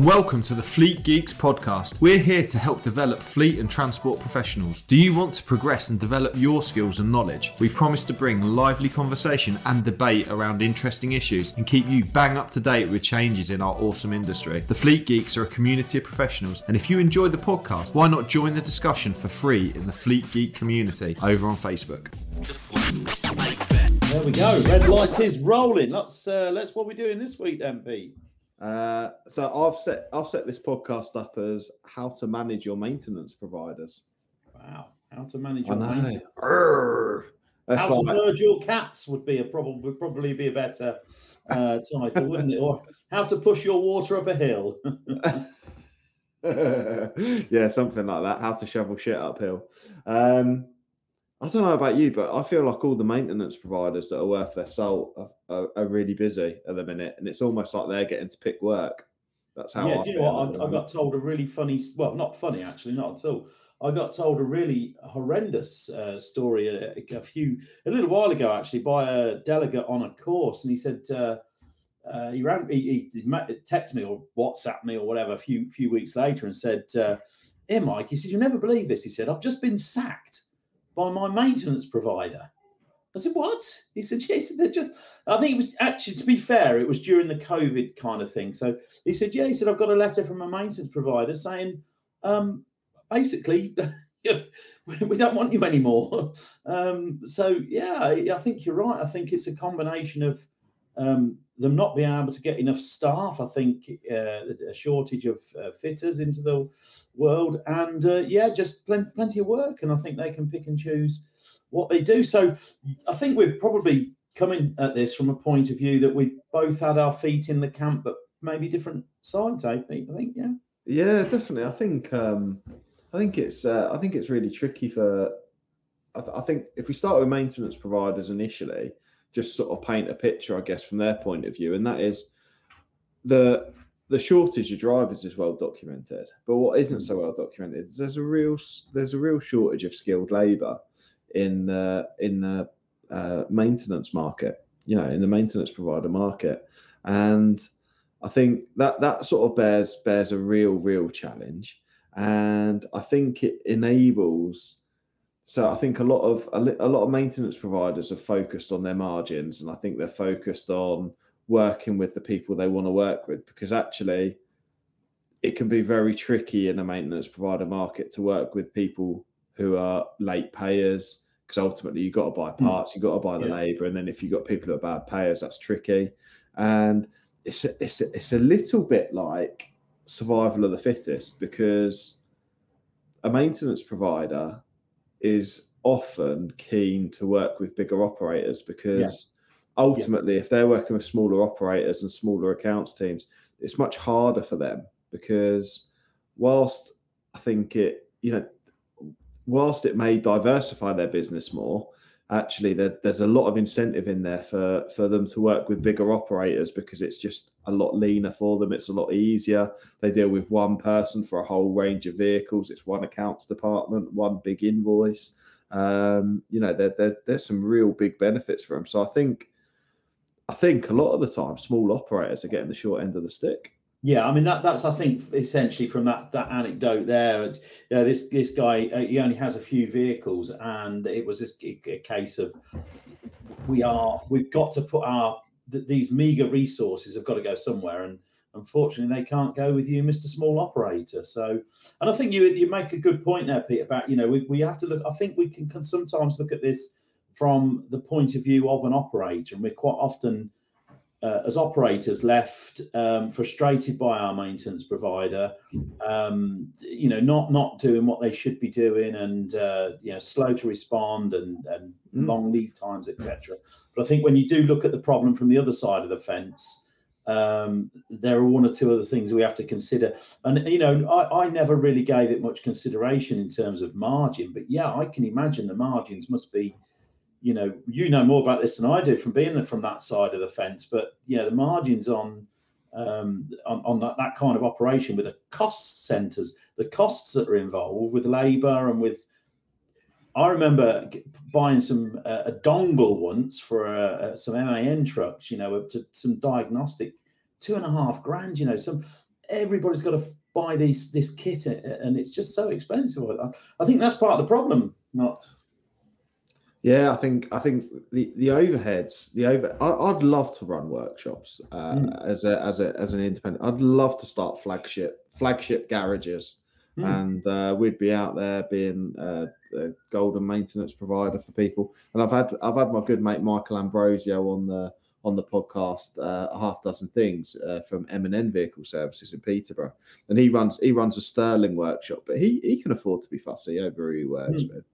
Welcome to the Fleet Geeks podcast. We're here to help develop fleet and transport professionals. Do you want to progress and develop your skills and knowledge? We promise to bring lively conversation and debate around interesting issues and keep you bang up to date with changes in our awesome industry. The Fleet Geeks are a community of professionals, and if you enjoy the podcast, why not join the discussion for free in the Fleet Geek community over on Facebook? There we go. Red light is rolling. Let's uh, let's what we're doing this week, then, Pete. Uh, so I've set I've set this podcast up as how to manage your maintenance providers. Wow, how to manage your maintenance. How to like- merge your cats would be a probably would probably be a better uh, title, wouldn't it? Or how to push your water up a hill. yeah, something like that. How to shovel shit uphill. Um, I don't know about you, but I feel like all the maintenance providers that are worth their salt are, are, are really busy at the minute, and it's almost like they're getting to pick work. That's how. yeah, I do you know what? I, I got told a really funny, well, not funny actually, not at all. I got told a really horrendous uh, story a, a few a little while ago actually by a delegate on a course, and he said uh, uh, he ran he, he texted me or WhatsApp me or whatever a few few weeks later and said, uh, "Here, Mike," he said, "You'll never believe this." He said, "I've just been sacked by my maintenance provider." I said, "What?" He said, "Yeah." "They're just." I think it was actually, to be fair, it was during the COVID kind of thing. So he said, "Yeah." He said, "I've got a letter from a maintenance provider saying, um, basically, we don't want you anymore." Um, so yeah, I, I think you're right. I think it's a combination of um, them not being able to get enough staff. I think uh, a shortage of uh, fitters into the world, and uh, yeah, just plen- plenty of work. And I think they can pick and choose what they do. So I think we're probably coming at this from a point of view that we both had our feet in the camp, but maybe different sides. I think. I think, yeah. Yeah, definitely. I think um, I think it's uh, I think it's really tricky for. I, th- I think if we start with maintenance providers initially, just sort of paint a picture, I guess, from their point of view, and that is the the shortage of drivers is well documented. But what isn't so well documented is there's a real there's a real shortage of skilled labour in the in the uh, maintenance market. You know, in the maintenance provider market, and I think that that sort of bears bears a real real challenge, and I think it enables. So I think a lot of a, lot of maintenance providers are focused on their margins, and I think they're focused on working with the people they want to work with because actually, it can be very tricky in a maintenance provider market to work with people who are late payers because ultimately you've got to buy hmm. parts, you've got to buy the Yeah. labour, and then if you've got people who are bad payers, that's tricky. And it's a, it's a, it's a little bit like survival of the fittest because a maintenance provider is often keen to work with bigger operators because ultimately if they're working with smaller operators and smaller accounts teams it's much harder for them because whilst i think it you know whilst it may diversify their business more actually there, there's a lot of incentive in there for for them to work with bigger operators because it's just a lot leaner for them. It's a lot easier. They deal with one person for a whole range of vehicles. It's one accounts department one big invoice. Um, you know there, there, there's some real big benefits for them so i think i think a lot of the time small operators are getting the short end of the stick Yeah, I mean that that's I think essentially from that that anecdote there. it's- Yeah, this this guy uh, he only has a few vehicles, and it was this a, a case of we are we've got to put our th- these meager resources have got to go somewhere, and unfortunately they can't go with you, Mister Small Operator. So, and I think you you make a good point there, Pete, about you know we, we have to look. I think we can, can sometimes look at this from the point of view of an operator, and we're quite often uh, as operators left um, frustrated by our maintenance provider, um, you know, not not doing what they should be doing, and uh, you know, slow to respond and and Mm. long lead times, etc. But I think when you do look at the problem from the other side of the fence, um, there are one or two other things we have to consider. And you know, I, I never really gave it much consideration in terms of margin, but yeah, I can imagine the margins must be you know, you know more about this than I do from being from that side of the fence. But yeah, the margins on um, on, on that, that kind of operation with the cost centres, the costs that are involved with labour and with. I remember buying some uh, a dongle once for uh, uh, some MAN trucks, you know, to some diagnostic, two and a half grand. You know, some everybody's got to buy these this kit, and it's just so expensive. I think that's part of the problem. Not. Yeah, I think I think the the overheads, the over. I, would love to run workshops uh, mm. as a as a as an independent. I'd love to start flagship flagship garages, mm. and uh, we'd be out there being uh, the golden maintenance provider for people. And I've had I've had my good mate Michael Ambrosio on the on the podcast uh, a half dozen things uh, from M&N Vehicle Services in Peterborough, and he runs he runs a Sterling workshop, but he he can afford to be fussy over who he works mm. with.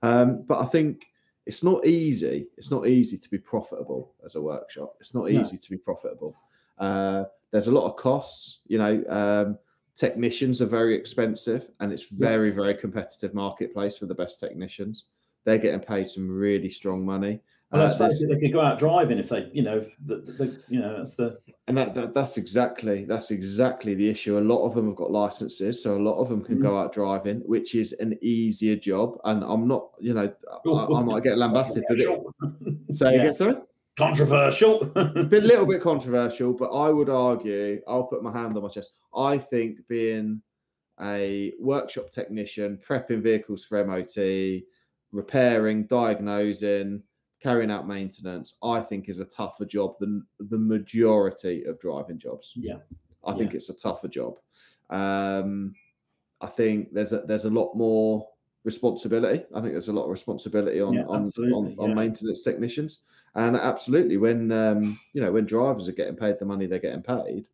Um, but I think it's not easy. It's not easy to be profitable as a workshop. It's not easy no. to be profitable. Uh, there's a lot of costs. You know, um, technicians are very expensive, and it's very yeah. very competitive marketplace for the best technicians. They're getting paid some really strong money. Well, I uh, suppose they could go out driving if they, you know, the, the, you know, that's the and that, that, that's exactly that's exactly the issue. A lot of them have got licenses, so a lot of them can mm-hmm. go out driving, which is an easier job. And I'm not, you know, I, I might get lambasted, but it, say yeah. again, sorry. Controversial, a little bit controversial, but I would argue, I'll put my hand on my chest. I think being a workshop technician, prepping vehicles for MOT, repairing, diagnosing carrying out maintenance, I think is a tougher job than the majority of driving jobs. Yeah. I yeah. think it's a tougher job. Um, I think there's a there's a lot more responsibility. I think there's a lot of responsibility on yeah, on, on, yeah. on, maintenance technicians, and absolutely when um, you know when drivers are getting paid the money they're getting paid,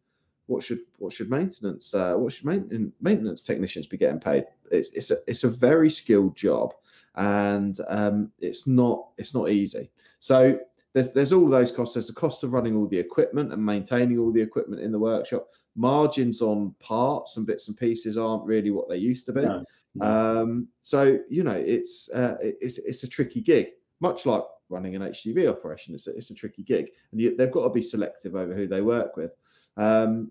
what should what should maintenance uh, what should maintenance maintenance technicians be getting paid? It's it's a it's a very skilled job, and um, it's not it's not easy. So there's there's all those costs. There's the cost of running all the equipment and maintaining all the equipment in the workshop. Margins on parts and bits and pieces aren't really what they used to be. No, no. Um, so you know it's uh, it's it's a tricky gig, much like running an HGV operation. It's a, it's a tricky gig, and you, they've got to be selective over who they work with. Um,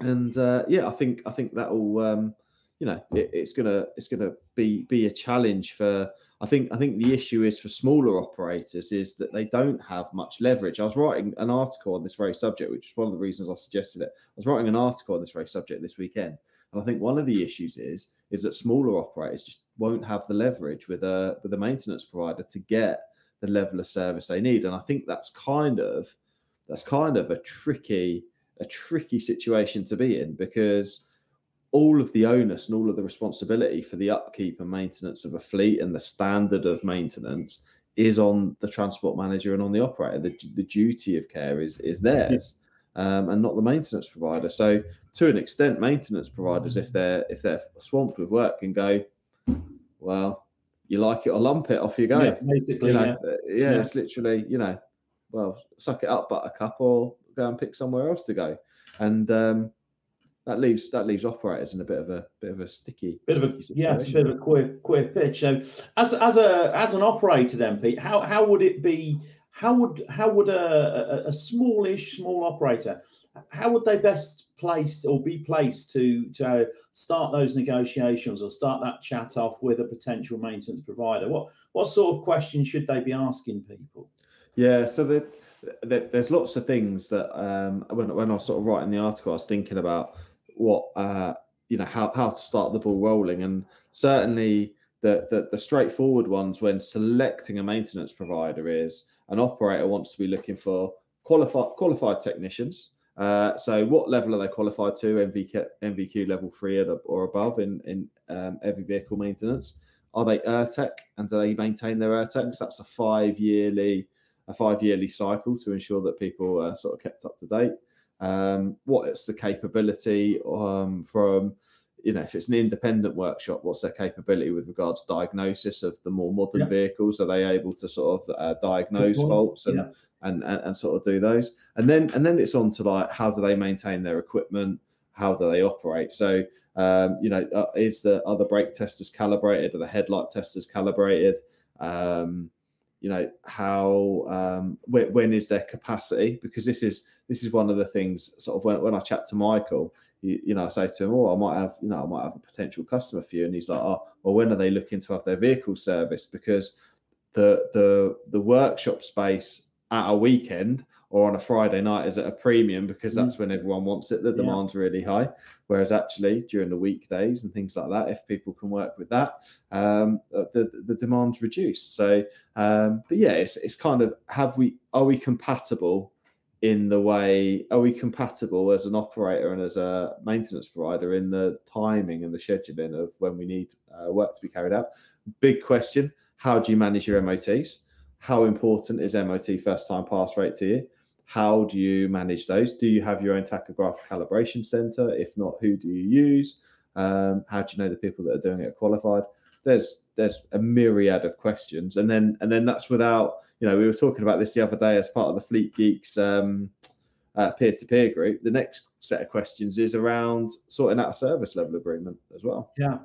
and uh, yeah, I think I think that will um, you know it, it's gonna it's gonna be be a challenge for. I think I think the issue is for smaller operators is that they don't have much leverage. I was writing an article on this very subject, which is one of the reasons I suggested it. I was writing an article on this very subject this weekend, and I think one of the issues is is that smaller operators just won't have the leverage with a with a maintenance provider to get the level of service they need, and I think that's kind of that's kind of a tricky a tricky situation to be in because all of the onus and all of the responsibility for the upkeep and maintenance of a fleet and the standard of maintenance is on the transport manager and on the operator. The, the duty of care is is theirs. Um, and not the maintenance provider. So, to an extent, maintenance providers, if they're if they're swamped with work, can go, well, you like it or lump it, off you go. Yeah, basically, you know, yeah. Uh, yeah, yeah, it's literally, you know, well, suck it up, buttercup, or go and pick somewhere else to go, and um, that leaves that leaves operators in a bit of a bit of a sticky, bit of a yeah, it's a bit of a queer queer pitch. So, as as a as an operator, then Pete, how how would it be? How would how would a, a, a smallish small operator how would they best place or be placed to to start those negotiations or start that chat off with a potential maintenance provider? What what sort of questions should they be asking people? Yeah, so the there's lots of things that um, when when I was sort of writing the article, I was thinking about what uh, you know how how to start the ball rolling, and certainly the, the the straightforward ones when selecting a maintenance provider is an operator wants to be looking for qualified qualified technicians. Uh, so, what level are they qualified to? NVQ, NVQ level three or above in in um, every vehicle maintenance. Are they IRTEC and do they maintain their IRTECs? That's a five yearly a five yearly cycle to ensure that people are sort of kept up to date. Um, what is the capability um, from, you know, if it's an independent workshop, what's their capability with regards to diagnosis of the more modern yeah. vehicles? Are they able to sort of uh, diagnose faults and, yeah. and, and and sort of do those? And then and then it's on to like how do they maintain their equipment? How do they operate? So um, you know, uh, is the are the brake testers calibrated? Are the headlight testers calibrated? Um, you know how um, when, when is their capacity? Because this is this is one of the things sort of when, when I chat to Michael you, you, know I say to him oh I might have you know I might have a potential customer for you and he's like oh well when are they looking to have their vehicle serviced? Because the the the workshop space at a weekend or on a Friday night is at a premium because Mm. that's when everyone wants it. The Yeah. demand's really high. Whereas actually during the weekdays and things like that, if people can work with that, um, uh, the the demand's reduced. So, um, but yeah, it's it's kind of have we are we compatible in the way are we compatible as an operator and as a maintenance provider in the timing and the scheduling of when we need uh, work to be carried out? Big question. How do you manage your MOTs? How important is MOT first time pass rate to you? How do you manage those? Do you have your own tachograph calibration center? If not, who do you use? Um, how do you know the people that are doing it are qualified? There's there's a myriad of questions, and then and then that's without you know we were talking about this the other day as part of the Fleet Geeks um, uh, peer-to-peer group. The next set of questions is around sorting out a service level agreement as well. Yeah.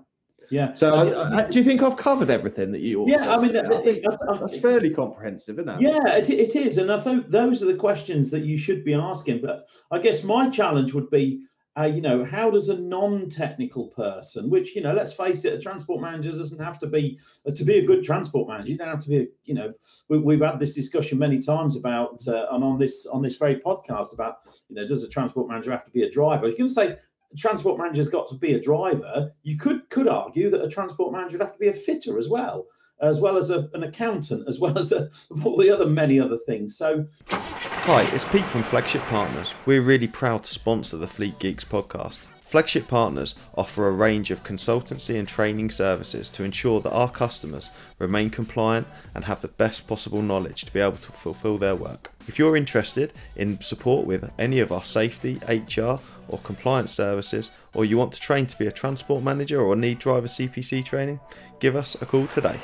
Yeah. So, I I, do you think I've covered everything that you? Yeah? I mean, I think- I- that's fairly comprehensive, isn't it? Yeah, it, it is, and I think those are the questions that you should be asking. But I guess my challenge would be, uh, you know, how does a non-technical person, which you know, let's face it, a transport manager doesn't have to be uh, to be a good transport manager. You don't have to be, you know, we, we've had this discussion many times about uh, and on this on this very podcast about, you know, does a transport manager have to be a driver? You can say a transport manager's got to be a driver. You could could argue that a transport manager would have to be a fitter as well as well as a, an accountant, as well as a, all the other many other things. So Hi, it's Pete from Flagship Partners. We're really proud to sponsor the Fleet Geeks podcast. Flagship Partners offer a range of consultancy and training services to ensure that our customers remain compliant and have the best possible knowledge to be able to fulfill their work. If you're interested in support with any of our safety, HR, or compliance services, or you want to train to be a transport manager or need driver CPC training, give us a call today.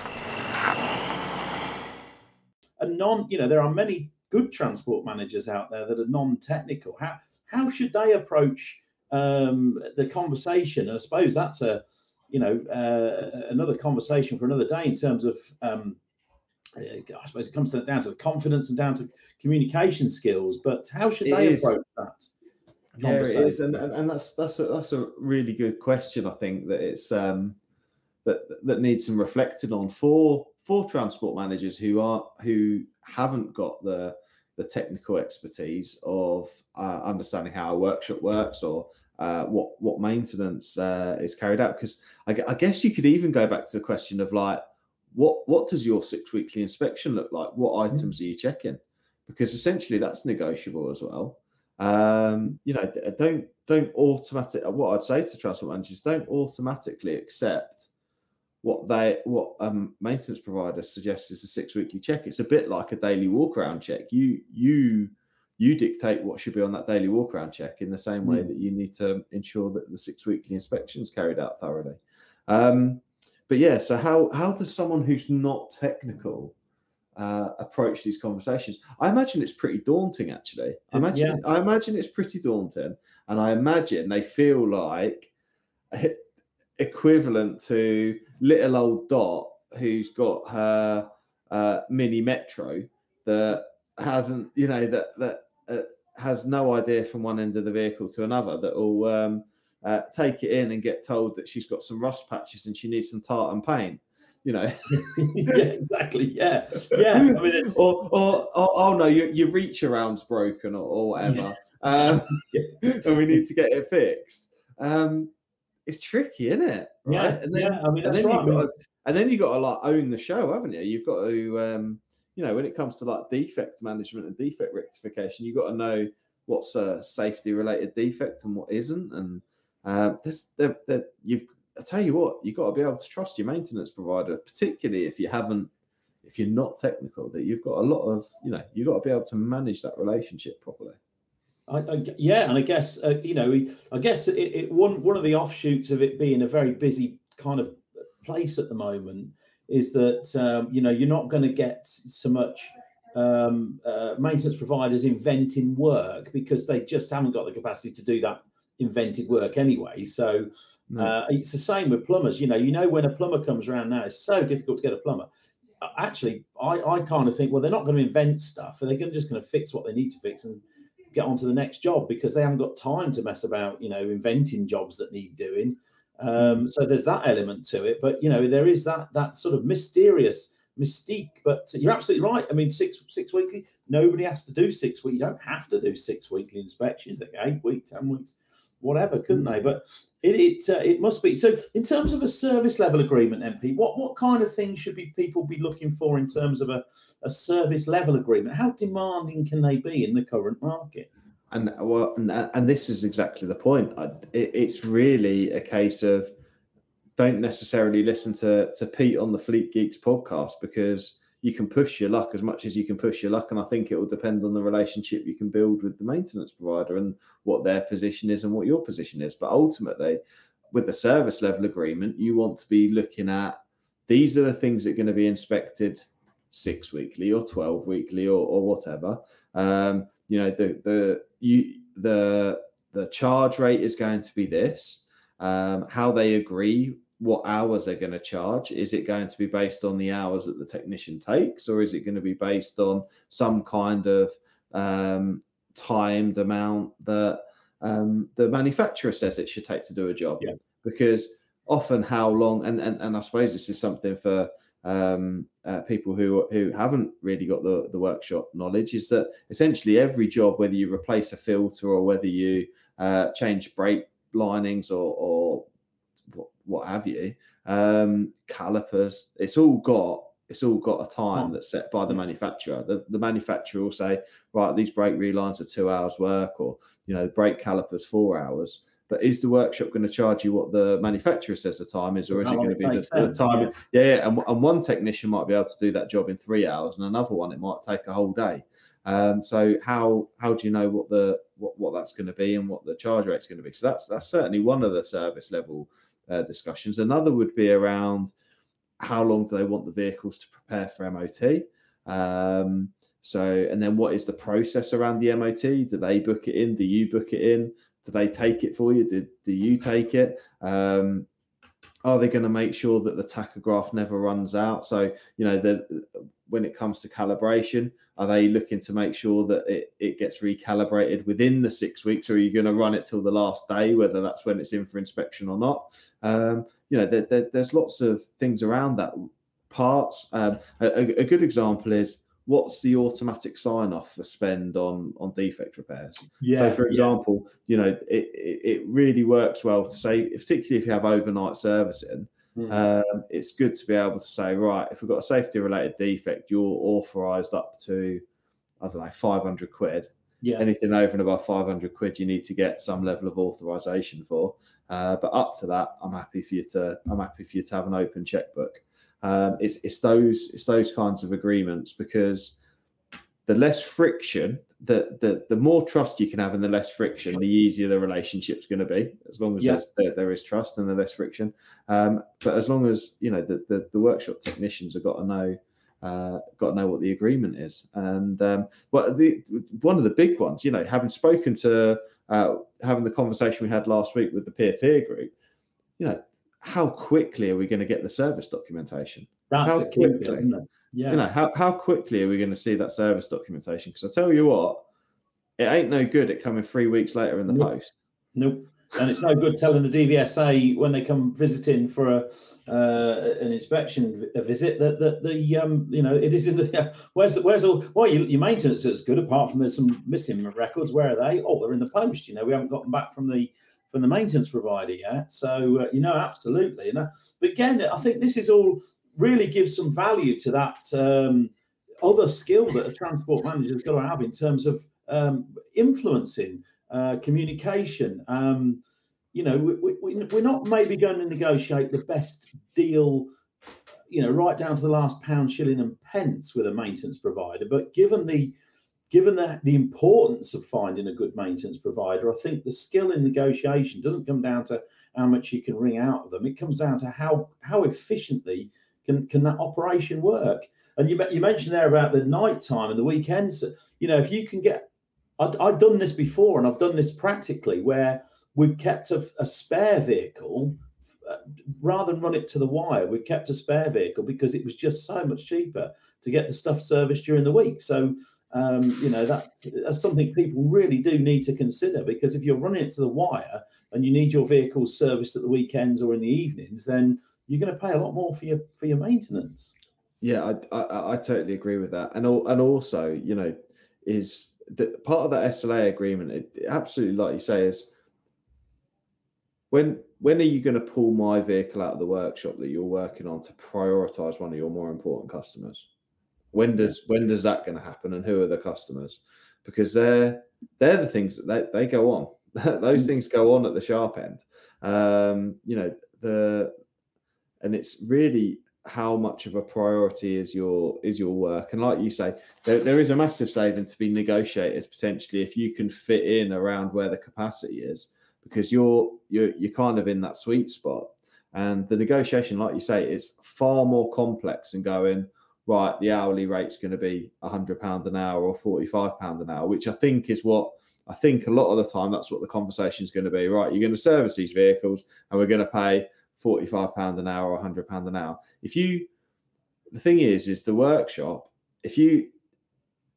a non, you know, there are many good transport managers out there that are non-technical. How how should they approach um, the conversation? And I suppose that's a, you know, uh, another conversation for another day in terms of. Um, I suppose it comes to, down to confidence and down to communication skills. But how should It they is. approach that? Yeah, it is, and, and, and that's that's a, that's a really good question. I think that it's um, that that needs some reflecting on for for transport managers who are who haven't got the the technical expertise of uh, understanding how a workshop works or uh, what what maintenance uh, is carried out. Because I, I guess you could even go back to the question of like what what does your six weekly inspection look like? What items are you checking? Because essentially that's negotiable as well um, you know, don't don't automatic. What I'd say to transport managers, don't automatically accept what they what um maintenance provider suggests is a six weekly check. It's a bit like a daily walk around check. You you you dictate what should be on that daily walk around check in the same way Mm. that you need to ensure that the six weekly inspections carried out thoroughly. Um, but yeah, so how how does someone who's not technical uh, approach these conversations? I imagine it's pretty daunting. Actually, I imagine I imagine it's pretty daunting, and I imagine they feel like equivalent to little old Dot, who's got her uh, mini metro that hasn't, you know, that that uh, has no idea from one end of the vehicle to another. That will um, uh, take it in and get told that she's got some rust patches and she needs some tartan paint. You know, yeah, exactly. Yeah, yeah. I mean, or, or, or oh no, your, your reach around's broken or, or whatever, um, and we need to get it fixed. Um, it's tricky, isn't it? yeah, And then, yeah. I mean, and then right. You've got to, and then you got to like own the show, haven't you? You've got to, um, you know, when it comes to like defect management and defect rectification, you've got to know what's a safety related defect and what isn't, and uh, there's there, there, you've. I tell you what, you've got to be able to trust your maintenance provider, particularly if you haven't, if you're not technical. That you've got a lot of, you know, you've got to be able to manage that relationship properly. I, I, yeah, and I guess uh, you know, I guess it, it one one of the offshoots of it being a very busy kind of place at the moment is that um, you know you're not going to get so much um, uh, maintenance providers inventing work because they just haven't got the capacity to do that invented work anyway. So No. uh, it's the same with plumbers. You know, you know when a plumber comes around now, it's so difficult to get a plumber. Uh, Actually, I, I kind of think, well, they're not going to invent stuff. They're gonna, just going to fix what they need to fix and get on to the next job because they haven't got time to mess about, you know, inventing jobs that need doing. Um, so there's that element to it. But you know, there is that that sort of mysterious mystique. But you're absolutely right. I mean, six six weekly. Nobody has to do six week. You don't have to do six weekly inspections. Like eight weeks, ten weeks, whatever, couldn't they? But it it uh, it must be. So, in terms of a service level agreement, MP, what what kind of things should be people be looking for in terms of a, a service level agreement? How demanding can they be in the current market? And well, and, and this is exactly the point. It, it's really a case of don't necessarily listen to to Pete on the Fleet Geeks podcast because you can push your luck as much as you can push your luck. And I think it will depend on the relationship you can build with the maintenance provider and what their position is and what your position is. But ultimately, with the service level agreement, you want to be looking at these are the things that are going to be inspected six weekly or 12 weekly or, or whatever. Um, you know, the the you the the charge rate is going to be this. Um, how they agree what hours they're going to charge. Is it going to be based on the hours that the technician takes, or is it going to be based on some kind of um, timed amount that um, the manufacturer says it should take to do a job? Yeah. Because often, how long, and, and, and I suppose this is something for um, uh, people who who haven't really got the, the workshop knowledge, is that essentially every job, whether you replace a filter or whether you uh, change brake linings or, or what have you, um, calipers. It's all got it's all got a time that's set by the manufacturer. The, the manufacturer will say, right, these brake relines are two hours work, or you know, brake calipers four hours. But is the workshop going to charge you what the manufacturer says the time is, or is it going to be the, the, time? Yeah, yeah. And, and, one technician might be able to do that job in three hours, and another one it might take a whole day. Um, so how how do you know what the what, what that's going to be and what the charge rate is going to be? So that's that's certainly one of the service level uh, discussions. Another would be around how long do they want the vehicles to prepare for MOT? Um, so, and then what is the process around the MOT? Do they book it in? Do you book it in? Do they take it for you? Do, do you take it? Um, are they going to make sure that the tachograph never runs out? So, you know, the, when it comes to calibration, are they looking to make sure that it, it gets recalibrated within the six weeks, or are you going to run it till the last day, whether that's when it's in for inspection or not? Um, you know, there, there, there's lots of things around that. Parts. Um, a, a, good example is what's the automatic sign off for spend on on defect repairs yeah so for example yeah. you know it, it, it really works well to say particularly if you have overnight servicing mm. um, it's good to be able to say right if we've got a safety related defect you're authorized up to i don't know 500 quid yeah. anything over and above 500 quid you need to get some level of authorization for uh, but up to that i'm happy for you to i'm happy for you to have an open checkbook um, it's it's those it's those kinds of agreements because the less friction, the the the more trust you can have, and the less friction, the easier the relationship's going to be. As long as yeah. there, there is trust and the less friction. Um, but as long as you know the, the, the workshop technicians have got to know. Uh, got to know what the agreement is, and um, well, the one of the big ones, you know, having spoken to uh, having the conversation we had last week with the peer tier group, you know, how quickly are we going to get the service documentation? That's how quickly, key, yeah. You know, how, how quickly are we going to see that service documentation? Because I tell you what, it ain't no good it coming three weeks later in the nope. post. Nope. And it's no good telling the DVSA when they come visiting for a uh, an inspection a visit that that the um you know it is in the where's where's all well your, your maintenance is good apart from there's some missing records where are they oh they're in the post you know we haven't gotten back from the from the maintenance provider yet. So uh, you know, absolutely. You know, but again, I think this is all really gives some value to that um, other skill that a transport manager has got to have in terms of um, influencing uh, communication. Um, you know, we, we, we're not maybe going to negotiate the best deal you know, right down to the last pound, shilling, and pence with a maintenance provider. But given the given the, the importance of finding a good maintenance provider, I think the skill in negotiation doesn't come down to how much you can wring out of them. It comes down to how how efficiently can can that operation work. And you you mentioned there about the night time and the weekends. You know, if you can get, I, I've done this before, and I've done this practically where we've kept a, a spare vehicle uh, rather than run it to the wire. We've kept a spare vehicle because it was just so much cheaper to get the stuff serviced during the week. So um, you know that that's something people really do need to consider because if you're running it to the wire and you need your vehicle serviced at the weekends or in the evenings, then you're going to pay a lot more for your for your maintenance. Yeah, I, I, I totally agree with that, and and also, you know, is that part of that SLA agreement? It, absolutely, like you say, is when when are you going to pull my vehicle out of the workshop that you're working on to prioritize one of your more important customers? When does when does that going to happen, and who are the customers? Because they're they're the things that they, they go on. Those mm. things go on at the sharp end. Um, you know the and it's really how much of a priority is your is your work. And like you say there, there is a massive saving to be negotiated potentially if you can fit in around where the capacity is because you're you're you're kind of in that sweet spot. And the negotiation like you say is far more complex than going right the hourly rate's going to be 100 pound an hour or 45 pound an hour which i think is what i think a lot of the time that's what the conversation is going to be. Right you're going to service these vehicles and we're going to pay 45 pound an hour or 100 pound an hour if you the thing is is the workshop if you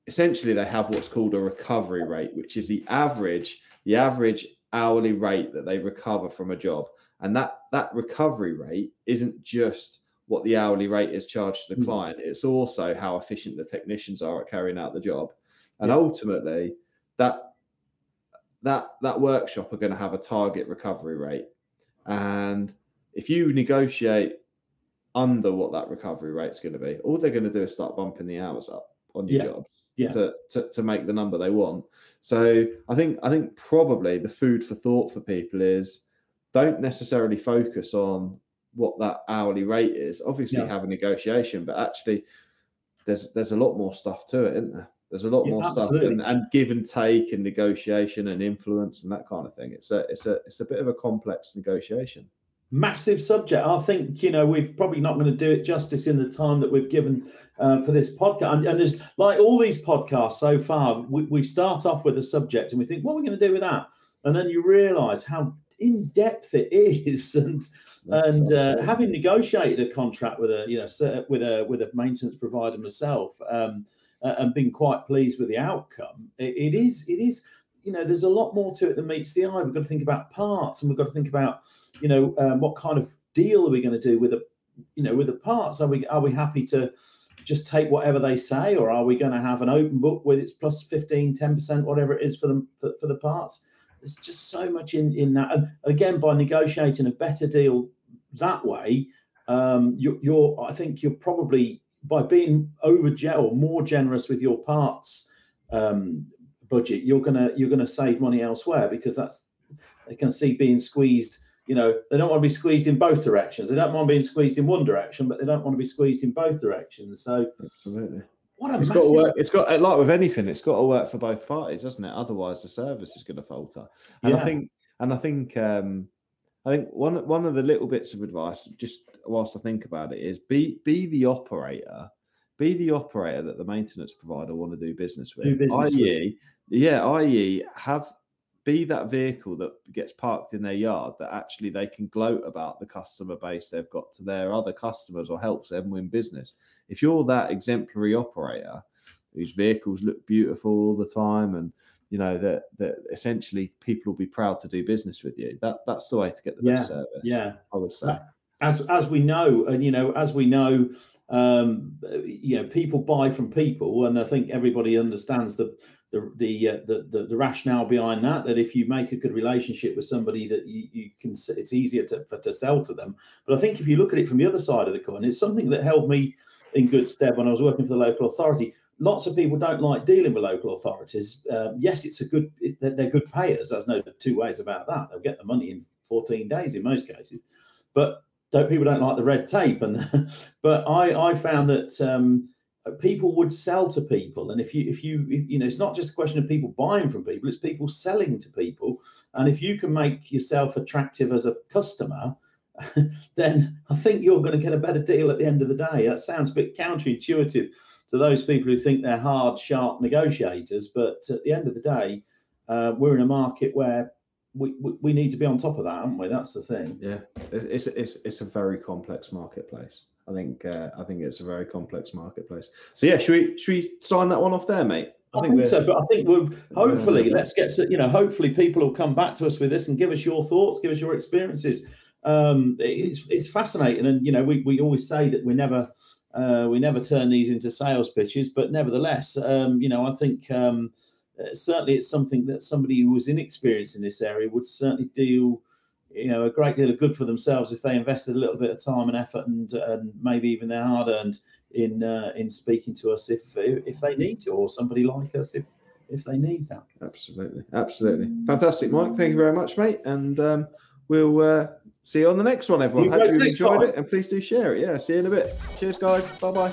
essentially they have what's called a recovery rate which is the average the average hourly rate that they recover from a job and that that recovery rate isn't just what the hourly rate is charged to the mm. client it's also how efficient the technicians are at carrying out the job and yeah. ultimately that that that workshop are going to have a target recovery rate and if you negotiate under what that recovery rate is going to be, all they're going to do is start bumping the hours up on your yeah. jobs yeah. To, to, to make the number they want. So I think I think probably the food for thought for people is don't necessarily focus on what that hourly rate is. Obviously, yeah. have a negotiation, but actually, there's there's a lot more stuff to it, isn't there? There's a lot yeah, more absolutely. stuff and, and, give and take and negotiation and influence and that kind of thing. It's a it's a it's a bit of a complex negotiation massive subject. I think you know we've probably not going to do it justice in the time that we've given uh, for this podcast. And, and there's like all these podcasts so far, we, we start off with a subject and we think, what are we going to do with that? And then you realise how in depth it is, and and uh, having negotiated a contract with a you know with a with a maintenance provider myself. Um, uh, and been quite pleased with the outcome. it, it is it is you know, there's a lot more to it than meets the eye. We've got to think about parts, and we've got to think about, you know, um, what kind of deal are we going to do with the, you know, with the parts? Are we are we happy to just take whatever they say, or are we going to have an open book with its plus 15, 10 percent, whatever it is for them for, for the parts? There's just so much in in that, and again, by negotiating a better deal that way, um, you're, you're I think you're probably by being over or more generous with your parts um, budget, you're gonna you're gonna save money elsewhere because that's they can see being squeezed. You know, they don't want to be squeezed in both directions. They don't want being squeezed in one direction, but they don't want to be squeezed in both directions. So, absolutely. What a it's massive... got to work. It's got like with anything, it's got to work for both parties, doesn't it? Otherwise, the service is going to falter. And yeah. I think, and I think, um, I think one one of the little bits of advice, just whilst I think about it, is be be the operator, be the operator that the maintenance provider want to do business with. Do business i.e., with yeah, i.e., have be that vehicle that gets parked in their yard that actually they can gloat about the customer base they've got to their other customers or helps them win business. If you're that exemplary operator whose vehicles look beautiful all the time and you know that that essentially people will be proud to do business with you. That that's the way to get the yeah, best service. Yeah, I would say. As as we know, and you know, as we know, um, you know, people buy from people, and I think everybody understands the the the, uh, the, the the rationale behind that. That if you make a good relationship with somebody, that you, you can it's easier to for, to sell to them. But I think if you look at it from the other side of the coin, it's something that held me in good stead when I was working for the local authority. Lots of people don't like dealing with local authorities. Um, yes, it's a good they're good payers. There's no two ways about that. They'll get the money in 14 days in most cases, but don't, people don't like the red tape. And but I I found that. Um, people would sell to people and if you if you you know it's not just a question of people buying from people it's people selling to people and if you can make yourself attractive as a customer then i think you're going to get a better deal at the end of the day that sounds a bit counterintuitive to those people who think they're hard sharp negotiators but at the end of the day uh, we're in a market where we, we, we need to be on top of that, aren't we? That's the thing. Yeah, it's, it's, it's, it's a very complex marketplace. I think uh, I think it's a very complex marketplace. So yeah, should we should we sign that one off there, mate? I, I think, think so, but I think we'll hopefully let's get to you know hopefully people will come back to us with this and give us your thoughts, give us your experiences. Um, it's it's fascinating, and you know we, we always say that we're never Uh, we never turn these into sales pitches, but nevertheless, um, you know, I think um, certainly it's something that somebody who was inexperienced in this area would certainly do, you know, a great deal of good for themselves if they invested a little bit of time and effort and, and maybe even their hard earned in uh, in speaking to us if if they need to, or somebody like us if if they need that. Absolutely, absolutely, fantastic, Mike. Thank you very much, mate, and um, we'll uh, see you on the next one, everyone. Hope you enjoyed time. it, and please do share it. Yeah, see you in a bit. Cheers, guys. Bye bye.